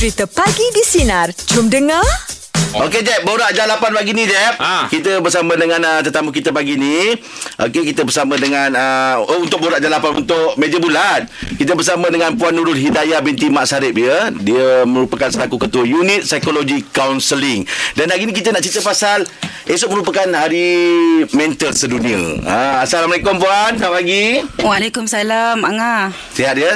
Cerita Pagi di Sinar. Jom dengar. Okey Jeb, borak jalapan pagi ni Jeb. Ha. Kita bersama dengan uh, tetamu kita pagi ni. Okey, kita bersama dengan uh, oh untuk borak jalapan untuk meja bulat. Kita bersama dengan Puan Nurul Hidayah binti Mak Sarip ya. Dia merupakan selaku ketua unit psikologi counselling. Dan hari ni kita nak cerita pasal esok merupakan hari mental sedunia. Ha, Assalamualaikum Puan, selamat pagi. Waalaikumsalam Anga Sihat ya?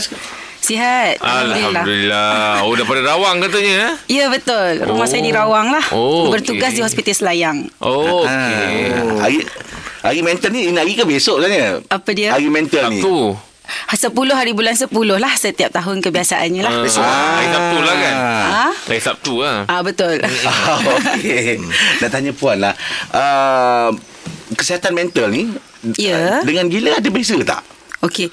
Sihat Alhamdulillah Alhamdulillah. Oh, daripada Rawang katanya. eh? Ya betul Rumah Oh. saya di Rawang lah Oh, Bertugas okey. di Hospital Selayang Oh, okey. Ha, hari hari mental ni hari ke besok sebenarnya? Apa dia? Hari mental ni. Sabtu. Ha, 10 hari bulan 10 lah Setiap tahun kebiasaannya lah Ah, Hari Sabtu lah kan? Ha? Hari Sabtu lah. Ah Betul Ah, Okey. Nak tanya puan lah. Uh, kesihatan mental ni Ya. dengan gila ada beza tak? Okey.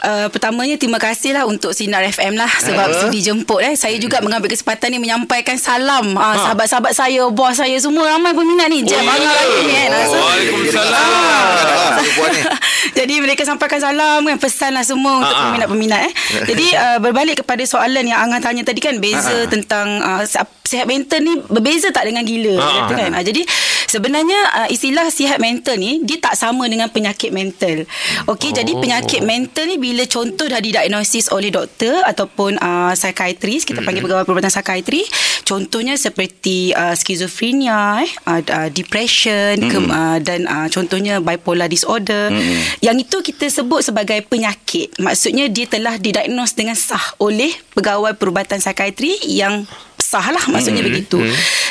Uh, pertamanya terima kasihlah untuk Sinar FM lah sebab Ha. sudi jemput eh. Saya juga mengambil kesempatan ni menyampaikan salam uh, sahabat-sahabat saya, bos saya semua ramai peminat ni. Jam ke? lagi ni kan. Oh, Waalaikumsalam. Jadi mereka sampaikan salam kan pesan lah semua untuk peminat-peminat eh. Jadi uh, berbalik kepada soalan yang Angah tanya tadi kan beza tentang uh, sihat mental ni berbeza tak dengan gila kata kan. Ah, jadi sebenarnya uh, istilah sihat mental ni dia tak sama dengan penyakit mental. Okey jadi Oh. penyakit mental ni bila contoh dah didiagnosis oleh doktor ataupun uh, psikiatris kita panggil pegawai perubatan psikiatri contohnya seperti uh, skizofrenia eh uh, uh, depression ke, uh, dan uh, contohnya bipolar disorder. Yang itu kita sebut sebagai penyakit. Maksudnya dia telah didiagnos dengan sah oleh pegawai perubatan psikiatri yang sah lah maksudnya begitu.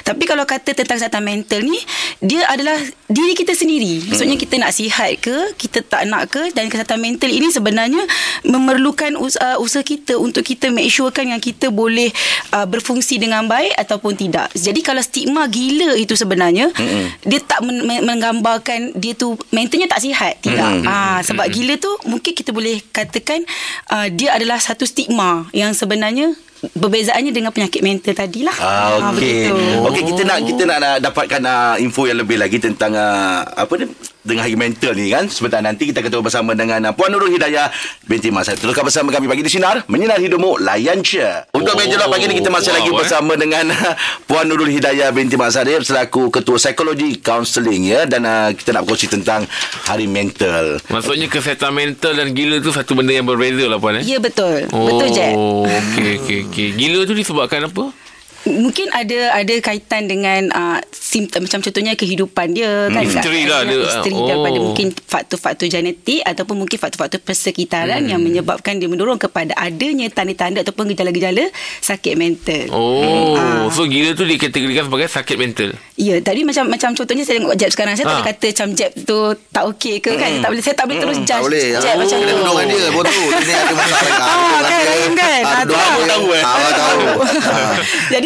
Tapi kalau kata tentang kesihatan mental ni dia adalah diri kita sendiri. Maksudnya kita nak sihat ke kita tak nak ke dan kesihatan mental ini sebenarnya memerlukan usaha, usaha kita untuk kita make sure kan yang kita boleh uh, berfungsi dengan baik ataupun tidak. Jadi kalau stigma gila itu sebenarnya dia tak men- men- menggambarkan dia tu mentalnya tak sihat tidak. Ah sebab gila tu mungkin kita boleh katakan uh, dia adalah satu stigma yang sebenarnya Berbezaannya dengan penyakit mental tadilah. Ah, okey. begitu. Okey, kita nak kita nak, nak dapatkan uh, info yang lebih lagi tentang uh, apa ni dengan hari mental ni kan. Sebentar nanti kita ketemu bersama dengan uh, Puan Nurul Hidayah binti Mas. Teruskan bersama kami pagi di sinar menyinari hidupmu layan je. Untuk Oh, meja luar pagi ni kita masih wow, lagi eh. bersama dengan uh, Puan Nurul Hidayah binti Mas selaku ketua psikologi counselling ya dan uh, kita nak berkongsi tentang hari mental. Maksudnya kesihatan mental dan gila tu satu benda yang berbeza lah puan eh? Ya betul. Oh, Betul je. okey okey okey. Gila tu disebabkan apa? Mungkin ada ada kaitan dengan uh, simptom macam contohnya kehidupan dia kan History lah dia. history Oh. daripada mungkin faktor-faktor genetik ataupun mungkin faktor-faktor persekitaran yang menyebabkan dia mendorong kepada adanya tanda-tanda ataupun gejala-gejala sakit mental. Oh, Ah. so gila tu dikategorikan sebagai sakit mental. Ya, tadi macam macam contohnya saya tengok Jeb sekarang saya tak Ha. boleh kata macam Jeb tu tak okey ke kan. Tak boleh saya tak boleh terus judge Tak boleh. Jeb Ah, macam Kena tu. duduk dengan dia Baru tahu Ini ada masalah Ah, kan, kan, kan. Ah, tu tahu, tahu Ah.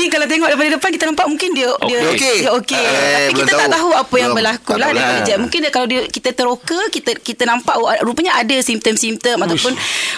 Jadi kalau tengok daripada depan kita nampak mungkin dia dia Okey. dia okey. Eh, Tapi kita tak tahu. tahu apa yang Belum. berlaku lah tahu daripada lah. Mungkin dia, kalau dia kita teroka, kita kita nampak oh, rupanya ada simptom-simptom ataupun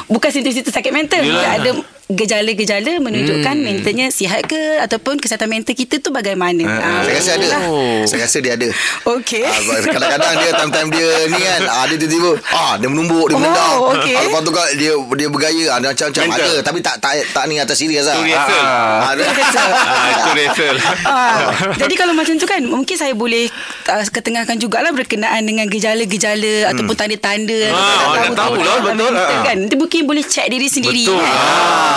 bukan simptom-simptom sakit mental. Yelah. Dia ada gejala-gejala menunjukkan Hmm. mentalnya sihat ke ataupun kesihatan mental kita tu bagaimana. Ah, Saya rasa ada itulah. Saya rasa dia ada Okey. Ah, Kadang-kadang dia Time-time dia ni kan ah, Dia tiba-tiba ah, Dia menumbuk Dia Oh, menendang okey. ah, Lepas tu kan Dia dia bergaya ah, Dia macam-macam Mental. ada Tapi tak tak tak ni atas serius lah Itu rehearsal. Ah, dia- Ah, itu rehearsal. Ah, jadi kalau macam tu kan mungkin saya boleh uh, ketengahkan jugalah berkenaan dengan gejala-gejala hmm. ataupun tanda-tanda Ah, atau dah tahu tu, lah, ah, betul. kan. Nanti mungkin boleh check diri sendiri. Betul. kan.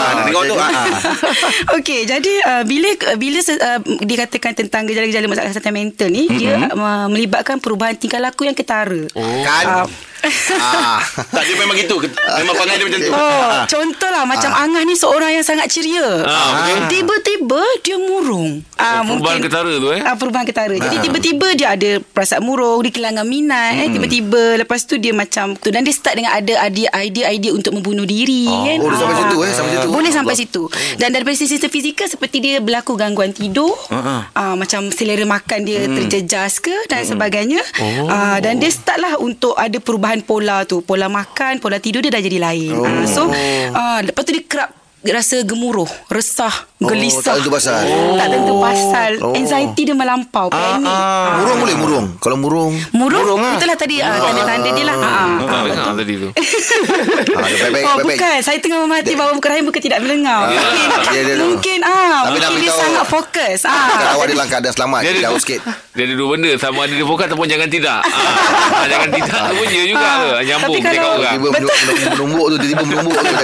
Ah, tu. Ah. Okey, jadi uh, bila bila uh, dikatakan tentang gejala-gejala masalah kesihatan mental ni, mm-hmm. dia uh, melibatkan perubahan tingkah laku yang ketara. Oh. Kan ah. Tak dia memang gitu. Memang perangai dia macam tu. Oh, contohlah macam Angah ni seorang yang sangat ceria. Ah, betul. Tiba-tiba dia murung. Ah, Perubahan ketara tu, eh? Ah, perubahan ketara. Jadi tiba-tiba dia ada perasaan murung, dia kehilangan minat eh tiba-tiba lepas tu dia macam tu dan dia start dengan ada idea- idea-idea untuk membunuh diri kan. Oh, dia sampai Ah. situ, eh? Sampai situ. Boleh sampai situ. Dan daripada sisi fizikal seperti dia berlaku gangguan tidur, ah, macam selera makan dia terjejas ke dan sebagainya. Ah, dan dia start lah untuk ada perubahan pola tu. Pola makan, pola tidur dia dah jadi lain. Ah, so ah, lepas tu dia kerap rasa gemuruh, resah, gelisah. tak tentu pasal. Tak tentu pasal. Oh. Anxiety dia melampau, panik. Ah, Murung boleh murung. Kalau murung. Murung, Murung lah. itulah tadi ah, tanda-tanda dia lah. Ah, ah. Dengar tadi tu. Ah, baik-baik, Oh bukan Saya tengah memahati Bahawa bukan Rahim Bukan tidak mendengar Mungkin dia- dia- Mungkin ah, Mungkin dia sangat fokus ah. awak dia dalam keadaan selamat, Dia jauh sikit. dia ada dua benda Sama ada dia fokus Ataupun jangan tidak ah, Jangan tidak tu pun dia juga Ah, Nyambung tapi kalau- orang Tiba-tiba menum- menumbuk tu, tiba-tiba menumbuk tu.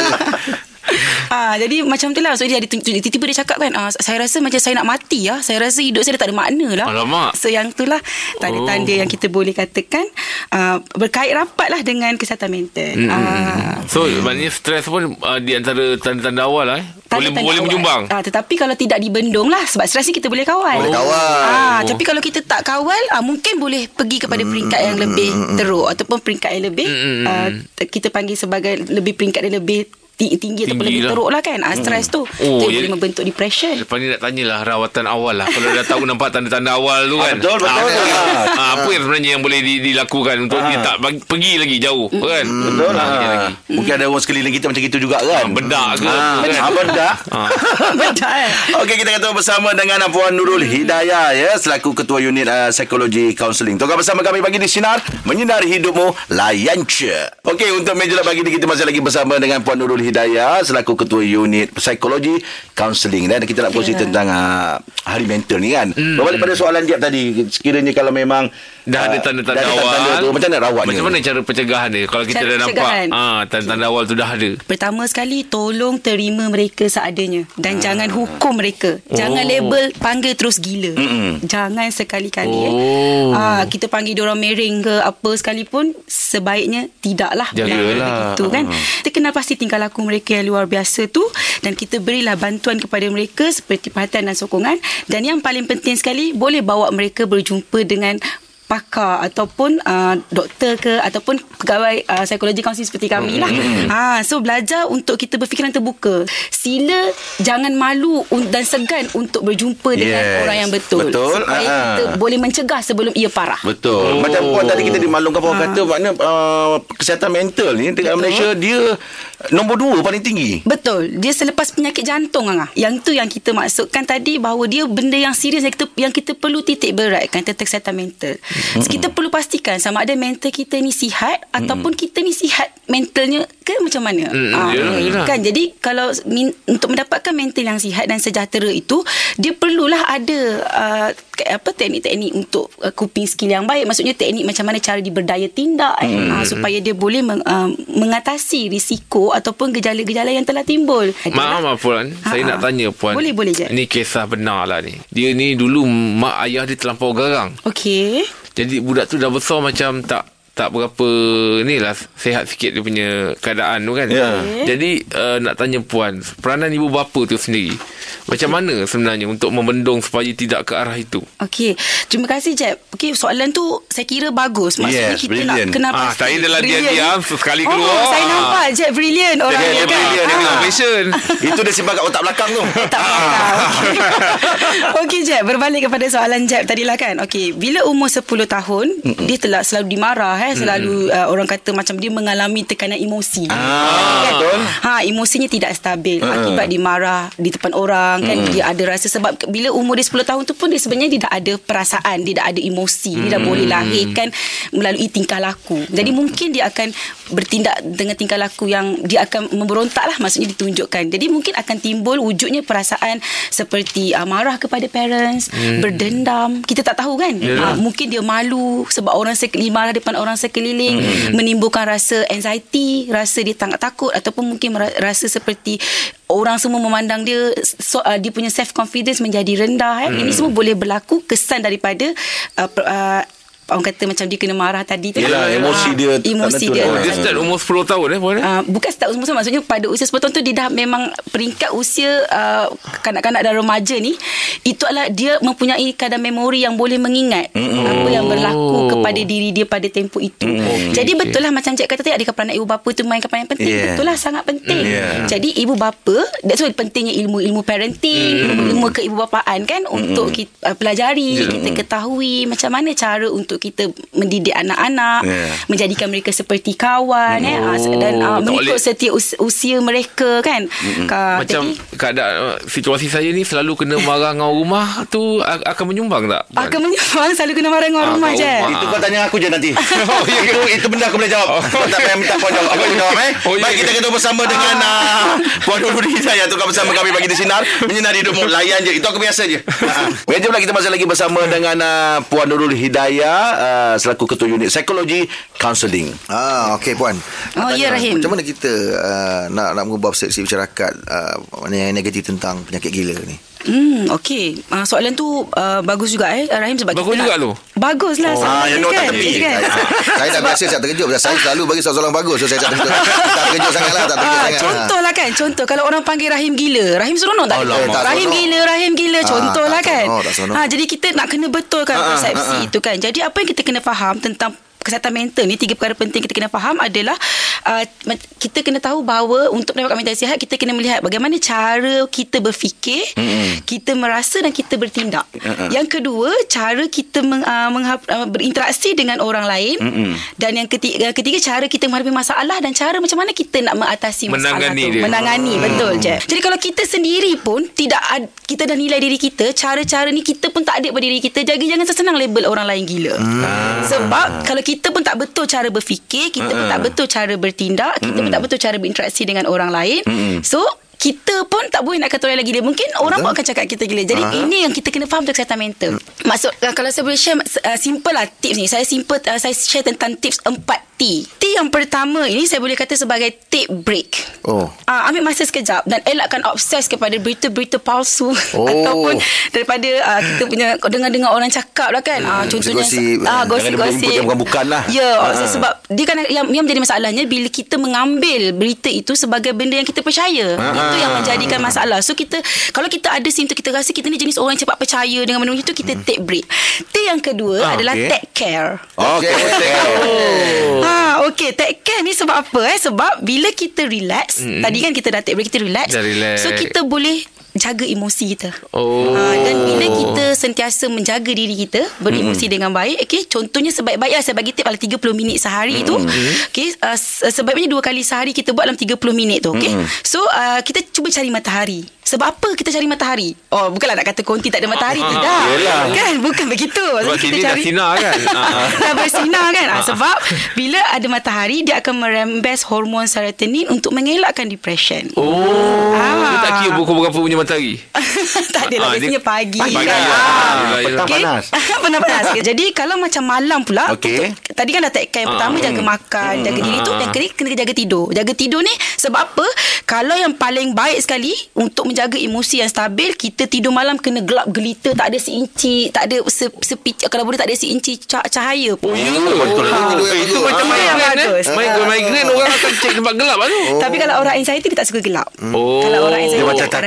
Ah, jadi macam tu lah So dia ada Tiba-tiba dia cakap kan ah, Saya rasa macam saya nak mati ya. Saya rasa hidup saya dah tak ada makna lah Alamak. So yang tu lah Tanda-tanda Oh. yang kita boleh katakan uh, Berkait rapat lah Dengan kesihatan mental Hmm, Ah, So maknanya stres pun uh, Di antara tanda-tanda awal lah eh. Boleh, tanda-tanda boleh awal. menyumbang Ah, tetapi kalau tidak dibendung lah sebab stres ni kita boleh kawal. Boleh kawal. Ah, tapi kalau kita tak kawal, ah, mungkin boleh pergi kepada peringkat yang lebih teruk ataupun peringkat yang lebih ah, kita panggil sebagai lebih peringkat yang lebih ti- tinggi, ataupun Tinggi lebih lah. teruk lah kan. Ah, stres tu. Oh, tu jadi- boleh membentuk depression. Lepas ni nak tanyalah rawatan awal lah Kalau dah tahu nampak tanda-tanda awal tu kan betul, betul. Ah, ah, Apa yang sebenarnya yang boleh di, dilakukan Untuk dia tak bagi, pergi lagi jauh kan Betul Ah, lah. lagi. Mungkin ada orang sekeliling kita macam itu juga kan. Bedak ke Ah, kan? ah, bedak. Betul eh? Okey kita kata bersama dengan Puan Nurul Hidayah ya selaku ketua unit uh, psikologi kaunseling. Tengah bersama kami pagi di sinar menyinari hidupmu layan je. Okey untuk meja pagi ni kita masih lagi bersama dengan Puan Nurul Hidayah selaku ketua unit psikologi kaunseling dan kita nak kongsi Ya. tentang uh, hari mental ni kan. Hmm. Berbalik pada soalan Jeb tadi sekiranya kalau memang Dah ada ah, tanda-tanda dah ada awal tanda-tanda tu, macam mana rawatnya? Macam mana cara pencegahan dia Kalau kita Cara dah nampak ah, Tanda-tanda awal tu dah ada Pertama sekali tolong terima mereka seadanya dan jangan hukum mereka. Jangan Oh. label panggil terus gila. Mm-mm. Jangan sekali-kali eh. Oh. Ah kita panggil diorang mering ke apa sekalipun sebaiknya tidaklah Jagalah. Itu kan. Kita kenal pasti tingkah laku mereka yang luar biasa tu dan kita berilah bantuan kepada mereka seperti perhatian dan sokongan dan yang paling penting sekali boleh bawa mereka berjumpa dengan pakar ataupun uh, doktor ke ataupun pegawai uh, psikologi kaunseling seperti kami lah. Ha so belajar untuk kita berfikiran terbuka. Sila jangan malu un- dan segan untuk berjumpa dengan Yes. orang yang betul. Betul. Supaya Ah. kita boleh mencegah sebelum ia parah. Betul. Oh. Macam puan tadi kita dimaklumkan puan kata makna uh, kesihatan mental ni dekat Betul. Malaysia dia nombor dua paling tinggi. Betul. Dia selepas penyakit jantung Angah. Yang tu yang kita maksudkan tadi bahawa dia benda yang serius yang kita yang kita perlu titik beratkan tentang kesihatan mental. So, kita perlu pastikan sama ada mental kita ni sihat ataupun kita ni sihat mentalnya ke macam mana. Mm, Ah, yelah, yelah. Kan jadi kalau min, untuk mendapatkan mental yang sihat dan sejahtera itu dia perlulah ada uh, ke- apa teknik-teknik untuk uh, coping skill yang baik. Maksudnya teknik macam mana cara dia berdaya tindak eh, ah, supaya dia boleh meng, uh, mengatasi risiko ataupun gejala-gejala yang telah timbul. Maaf maaf Puan Saya Ha, nak ha. tanya Puan Boleh, boleh je. Ini kisah benar lah ni Dia ni dulu Mak ayah dia terlampau garang Okey. Jadi budak tu dah besar macam tak tak berapa ni lah sihat sikit dia punya keadaan tu kan. Ya. Jadi uh, nak tanya puan, peranan ibu bapa tu sendiri macam mana sebenarnya untuk membendung supaya tidak ke arah itu? Okey. Terima kasih Jeb. Okey, soalan tu saya kira bagus. Maksudnya Yes, kita brilliant. nak kena Ah, pasti. saya dalam Brilliant. diam-diam, sekali Oh, keluar. saya Ah. nampak Jeb brilliant orang Dia- dia kan. brilliant, dia Ah. Innovation. Itu dia simpan kat otak belakang tu. Tak Okey Jeb Berbalik kepada soalan Jeb tadi lah kan Okey Bila umur 10 tahun Mm-mm. Dia telah selalu dimarah eh, Selalu uh, orang kata macam Dia mengalami tekanan emosi Ah, betul. Ha Emosinya tidak stabil Mm-mm. Akibat dimarah Di depan orang kan? Dia ada rasa Sebab bila umur dia 10 tahun tu pun Dia sebenarnya dia dah ada perasaan Dia dah ada emosi Dia dah boleh lahirkan Melalui tingkah laku. Jadi mungkin dia akan Bertindak dengan tingkah laku Yang dia akan memberontak lah Maksudnya ditunjukkan. Jadi mungkin akan timbul Wujudnya perasaan Seperti uh, marah kepada parents Berdendam. Kita tak tahu kan? Yalah. uh, Mungkin dia malu Sebab orang sekeliling Marah depan orang sekeliling Menimbulkan rasa anxiety Rasa dia sangat takut Ataupun mungkin rasa seperti Orang semua memandang dia so, uh, Dia punya self confidence menjadi rendah eh. Ini semua boleh berlaku Kesan daripada uh, uh, Orang kata macam dia kena marah tadi tu Yelah, Ah, emosi dia tak Emosi betul. dia Oh, Dia start umur 10 tahun eh puan? eh? Uh, bukan start usia maksudnya pada usia 10 tahun tu dia dah memang peringkat usia uh, kanak-kanak dan remaja ni itu adalah dia mempunyai kadar memori yang boleh mengingat mm apa yang berlaku kepada diri dia pada tempoh itu. Mm. Jadi betul lah macam cik kata tadi adakah peranan ibu bapa tu mainkan peranan penting? Yeah. Betul lah sangat penting. Yeah. Jadi ibu bapa that's why pentingnya ilmu-ilmu parenting, ilmu keibubapaan kan untuk kita uh, pelajari, kita ketahui macam mana cara untuk untuk kita mendidik anak-anak, Ya. menjadikan mereka seperti kawan eh ah, Oh, dan ah, tak mengikut boleh- setiap us- usia mereka kan. Ka, Macam jadi, keadaan uh, situasi saya ni selalu kena marah dengan rumah tu akan menyumbang tak? Puan? akan menyumbang selalu kena marah dengan Ah, rumah je. rumah. Itu kau tanya aku je nanti. oh, ya, itu, itu benda aku boleh jawab. Kau tak payah minta puan jawab. Aku boleh jawab eh. Oh, ya, Baik, ya. kita ketemu bersama dengan uh, Puan Nurul Hidayah. Tukar bersama kami bagi di Sinar. Menyinari hidupmu. Layan je. Itu aku biasa je. Ah. Meja pula kita masih lagi bersama dengan uh, Puan Nurul Hidayah. Uh, selaku ketua unit psikologi counselling. Ah, okey puan. Oh, ya, Rahim. Macam mana kita uh, nak nak mengubah persepsi masyarakat uh, yang negatif tentang penyakit gila ni? Hmm, okey. Uh, soalan tu uh, bagus juga eh Rahim sebab Bagus kita juga nak, tu. Baguslah Oh, sebab ah, yang kan, tak tepi. kan? Saya dah biasa saya terkejut Sebab Saya selalu bagi soalan bagus So saya tak terkejut Tak terkejut sangat lah Tak terkejut Ah, sangat contoh lah kan Contoh Kalau orang panggil Rahim gila Rahim seronok tak? Alamak. Tak Rahim seronok. gila Rahim gila Ah, Contoh lah tak kan seronok, tak seronok. ha, Jadi kita nak kena betulkan ah, Persepsi ah, ah. itu kan Jadi apa yang kita kena faham Tentang kesihatan mental ni tiga perkara penting kita kena faham adalah uh, kita kena tahu bahawa untuk mendapatkan mental sihat kita kena melihat bagaimana cara kita berfikir mm-hmm. kita merasa dan kita bertindak Uh-uh. yang kedua cara kita meng, uh, menghap, uh, berinteraksi dengan orang lain Mm-mm. dan yang ketiga, ketiga cara kita menghadapi masalah dan cara macam mana kita nak mengatasi masalah Menangani tu dia. menangani betul je jadi kalau kita sendiri pun tidak ad, kita dah nilai diri kita cara-cara ni kita pun tak ada pada diri kita jaga jangan sesenang label orang lain gila sebab kalau kita pun tak betul cara berfikir kita pun tak betul cara bertindak kita pun tak betul cara berinteraksi dengan orang lain. So kita pun tak boleh nak kata orang lagi gila Mungkin orang pun akan cakap kita gila Jadi ini yang kita kena faham Tentang kesihatan mental Maksud uh, Kalau saya boleh share uh, Simple lah tips ni Saya simple uh, Saya share tentang tips 4T T yang pertama ini Saya boleh kata sebagai Take break Oh. Ah, ambil masa sekejap dan elakkan obses kepada berita-berita palsu Oh. ataupun daripada ah, kita punya dengar-dengar orang cakap lah kan. Ah, contohnya Gosip-gosip. ah Jangan dia gosip-gosip input yang bukan-bukan lah. Ya, Ah. sebab dia kan yang, yang menjadi masalahnya bila kita mengambil berita itu sebagai benda yang kita percaya. Itu yang menjadikan masalah. So kita kalau kita ada simptom kita rasa kita ni jenis orang yang cepat percaya dengan benda itu kita take break. T yang kedua Ah, adalah okey. take care. Okey. Ha, okay. Take care ni sebab apa eh? Sebab bila kita relax, mm tadi kan kita dah take break, kita relax. Dah relax. So kita boleh jaga emosi kita. Oh. Ha, dan bila kita sentiasa menjaga diri kita, beremosi dengan baik, okay, contohnya sebaik-baiknya saya bagi tip dalam 30 minit sehari tu, okay, uh, se- sebaiknya dua kali sehari kita buat dalam 30 minit tu, okay. So, uh, kita cuba cari matahari. Sebab apa kita cari matahari? Oh, bukanlah nak kata konti tak ada matahari, Ah, tidak. yelah. Kan, bukan begitu. Sebab sini dah sinar kan? Ah. dah bersinar kan ah, Sebab Bila ada matahari Dia akan merembes Hormon serotonin Untuk mengelakkan depression Oh. Ah. Dia tak kira berapa punya matahari. Tak adalah Ah, dia- Biasanya pagi, Pagi, kan? ya. Ah. Yelah, yelah. Petang panas. Panas Jadi kalau macam malam pula Okey. untuk- Tadi kan dah take care Yang pertama jaga makan Jaga diri tu Yang kedua kena jaga tidur Jaga tidur ni Sebab apa Kalau yang paling baik sekali Untuk menjaga emosi yang stabil Kita tidur malam Kena gelap gelita Tak ada seinci Tak ada se, Kalau boleh tak ada seinci cah- cahaya pun Oh, ya. Betul Ah. Eh, Itu macam Ah, migraine. Migraine, orang akan cek tempat gelap lah tu. Tapi kalau orang anxiety Dia tak suka gelap Oh. Kalau orang anxiety Dia macam akan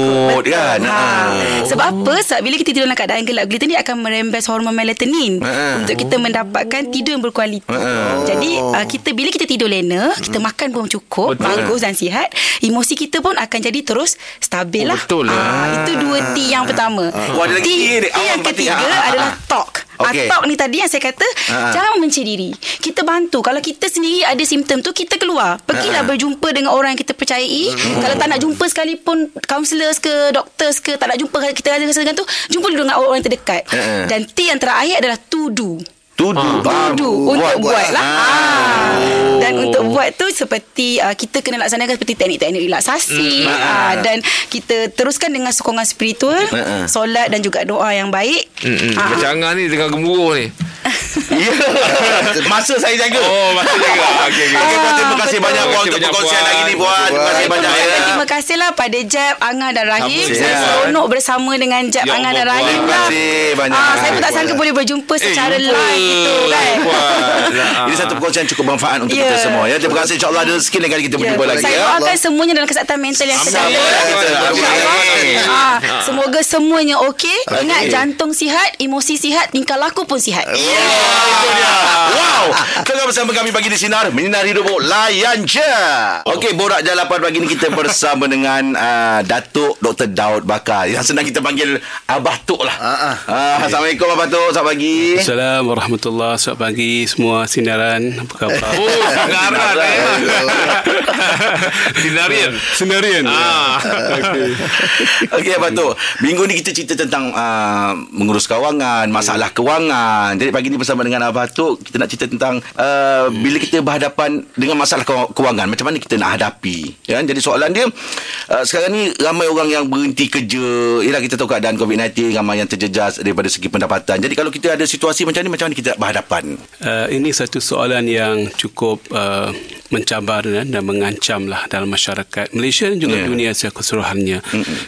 takut, Betul. kan? ha. Ah. Sebab apa Sebab bila kita tidur dalam keadaan gelap gelita ni Akan merembes hormon melatonin Ah. Untuk kita mendapatkan Tidur yang berkualiti Ah. Jadi uh, kita bila kita tidur lena Kita makan pun cukup Betul. Bagus dan sihat Emosi kita pun akan jadi terus Stabil Oh, lah betul lah. Ah, Itu dua T yang pertama Oh, ada lagi T, T yang ketiga Ah, ah, adalah ah. talk. Okay. Talk ni tadi yang saya kata Ah. Jangan membenci diri Kita bantu Kalau kita sendiri ada simptom tu Kita keluar Pergilah Ah. berjumpa dengan orang yang kita percayai Kalau tak nak jumpa sekalipun Counselors ke Doctors ke Tak nak jumpa Kita ada rasa dengan tu Jumpa dulu dengan orang yang terdekat Ah. Dan T yang terakhir adalah to do Tudu. To do Untuk buat, lah Ah. ah. Dan untuk buat tu Seperti uh, Kita kena laksanakan Seperti teknik-teknik relaksasi Mm, ah, Dan kita teruskan dengan sokongan spiritual Ah, ah. Solat dan juga doa yang baik Mm-mm. Ah, Macam Angah ni tengah gemuruh ni. Ya. Masa saya jaga. Oh, masa jaga. Okey, okey. Okey, Puan, terima kasih betul. banyak Puan Terima untuk perkongsian Puan. hari ni Puan. Terima kasih Puan. banyak ya. Dan terima kasihlah pada Jeb, Angah dan Rahim. Sama. Saya Ya. seronok bersama dengan Jeb, Ya Angah dan Rahim. Terima lah. kasih banyak. Ah, saya pun tak sangka boleh berjumpa secara jumpa. live gitu kan. Ini satu perkongsian cukup bermanfaat untuk Ya. kita semua ya. Terima kasih insya-Allah ada rezeki kali kita Ya. berjumpa lagi Saya ya. doakan semuanya dalam kesihatan mental yang. InsyaAllah. Amin. Ah, Semoga semuanya okey. Ingat jantung sihat, emosi sihat, tingkah laku pun sihat. Ya, itu dia. Wow. Tengah bersama kami pagi di Sinar. Menyinari hidupmu. Layan je. Okey, Borak Jalapan pagi ni kita bersama dengan uh, Datuk Dr. Daud Bakar. Yang senang kita panggil Abah Tok lah. Ah, ah. Uh, Assalamualaikum Abah Tok. Selamat pagi. Assalamualaikum warahmatullahi Selamat pagi semua sinaran Apa khabar? Oh, sinaran eh. Sinarian. Sinaran Ah. okay. Okey Abah Tok. Minggu ni kita cerita tentang uh, mengurus kewangan, masalah kewangan. Jadi pagi ni bersama dengan Abah Tok, kita nak cerita tentang uh, bila kita berhadapan dengan masalah ke- kewangan, macam mana kita nak hadapi. Ya, kan? jadi soalan dia uh, sekarang ni ramai orang yang berhenti kerja. Yalah kita tahu keadaan COVID-19 ramai yang terjejas daripada segi pendapatan. Jadi kalau kita ada situasi macam ni macam mana kita nak berhadapan? uh, Ini satu soalan yang cukup uh, mencabar dan, dan mengancam lah dalam masyarakat Malaysia dan juga Ya. dunia secara keseluruhannya.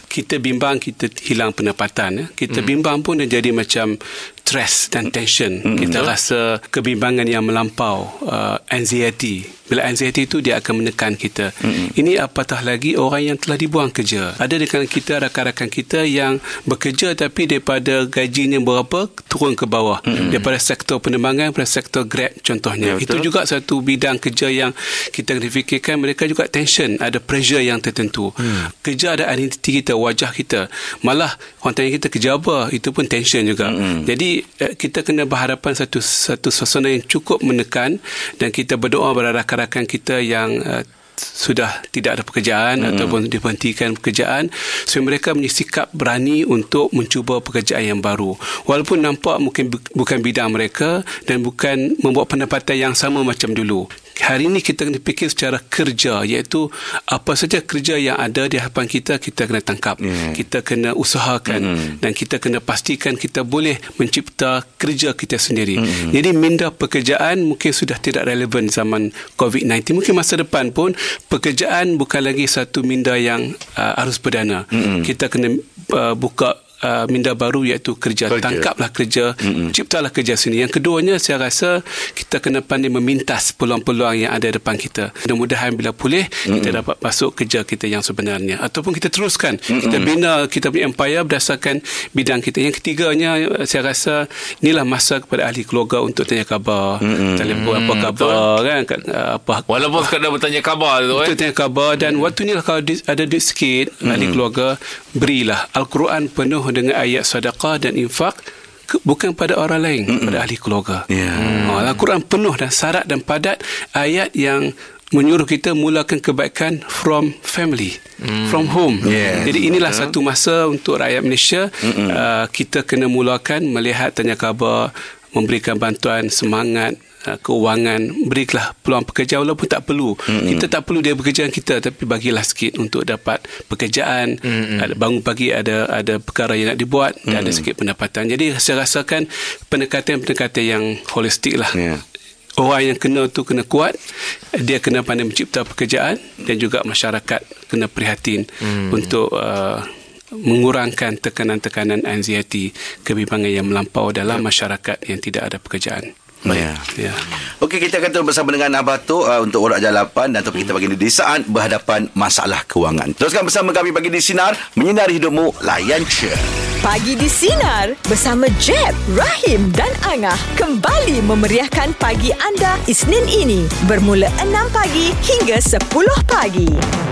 Kita bimbang kita hilang pendapatan ya. Kita bimbang pun dia jadi macam stress dan tension. Kita rasa kebimbangan yang melampau uh, Anxiety. Bila anxiety itu dia akan menekan kita. Ini apatah lagi orang yang telah dibuang kerja. Ada di kalangan kita rakan-rakan kita yang bekerja tapi daripada gajinya berapa turun ke bawah. Daripada sektor penerbangan pada sektor Grab contohnya. Ya, betul. itu juga satu bidang kerja yang kita kena fikirkan mereka juga tension. Ada pressure yang tertentu. Hmm. kerja ada identiti kita wajah kita. Malah orang tanya kita kerja apa? Itu pun tension juga. Hmm. jadi eh, kita kena berhadapan satu satu suasana yang cukup menekan dan kita berdoa pada rakan-rakan kita yang uh, sudah tidak ada pekerjaan hmm. ataupun diberhentikan pekerjaan supaya mereka punya sikap berani untuk mencuba pekerjaan yang baru. Walaupun nampak mungkin bu- bukan bidang mereka dan bukan membuat pendapatan yang sama macam dulu hari ini kita kena fikir secara kerja iaitu apa saja kerja yang ada di hadapan kita kita kena tangkap. Ya. kita kena usahakan dan kita kena pastikan kita boleh mencipta kerja kita sendiri. Jadi minda pekerjaan mungkin sudah tidak relevan zaman COVID-19 mungkin masa depan pun pekerjaan bukan lagi satu minda yang uh, arus perdana. Kita kena uh, buka Uh, minda baru iaitu kerja. Kerja. Tangkaplah kerja, mm-hmm. ciptalah kerja sendiri. Yang keduanya saya rasa kita kena pandai memintas peluang-peluang yang ada depan kita. Mudah-mudahan bila pulih mm-hmm. kita dapat masuk kerja kita yang sebenarnya ataupun kita teruskan. Mm-hmm. Kita bina kita punya empire berdasarkan bidang kita. Yang ketiganya saya rasa inilah masa kepada ahli keluarga untuk tanya khabar, mm-hmm. telefon apa khabar kan kan, uh, apa Walaupun sekadar bertanya khabar tu eh. Tanya khabar dan waktu ni kalau ada duit sikit hmm. ahli keluarga berilah Al-Quran penuh dengan ayat sedekah dan infak ke, bukan pada orang lain hmm. pada ahli keluarga. Ya. Hmm. Al-Quran penuh dan syarat dan padat ayat yang menyuruh kita mulakan kebaikan from family hmm. from home Yes, jadi inilah satu masa untuk rakyat Malaysia uh, kita kena mulakan melihat tanya khabar memberikan bantuan semangat uh, keuangan berilah peluang pekerjaan walaupun tak perlu mm-hmm. kita tak perlu dia pekerjaan kita tapi bagilah sikit untuk dapat pekerjaan mm-hmm. ada bangun pagi ada ada perkara yang nak dibuat mm-hmm. dan ada sikit pendapatan jadi saya rasakan pendekatan-pendekatan yang holistik lah Ya. Orang yang kena tu kena kuat Dia kena pandai mencipta pekerjaan Dan juga masyarakat Kena prihatin hmm. Untuk uh, Mengurangkan tekanan-tekanan anxiety Kebimbangan yang melampau Dalam masyarakat Yang tidak ada pekerjaan Ya. Ya. Okey, kita akan terus bersama dengan Abah Tok uh, untuk Borak Jalapan dan topik kita ini di saat berhadapan masalah kewangan. Teruskan bersama kami pagi di Sinar, menyinari hidupmu, layan je. Pagi di Sinar bersama Jeb, Rahim dan Angah kembali memeriahkan pagi anda Isnin ini bermula 6 pagi hingga 10 pagi.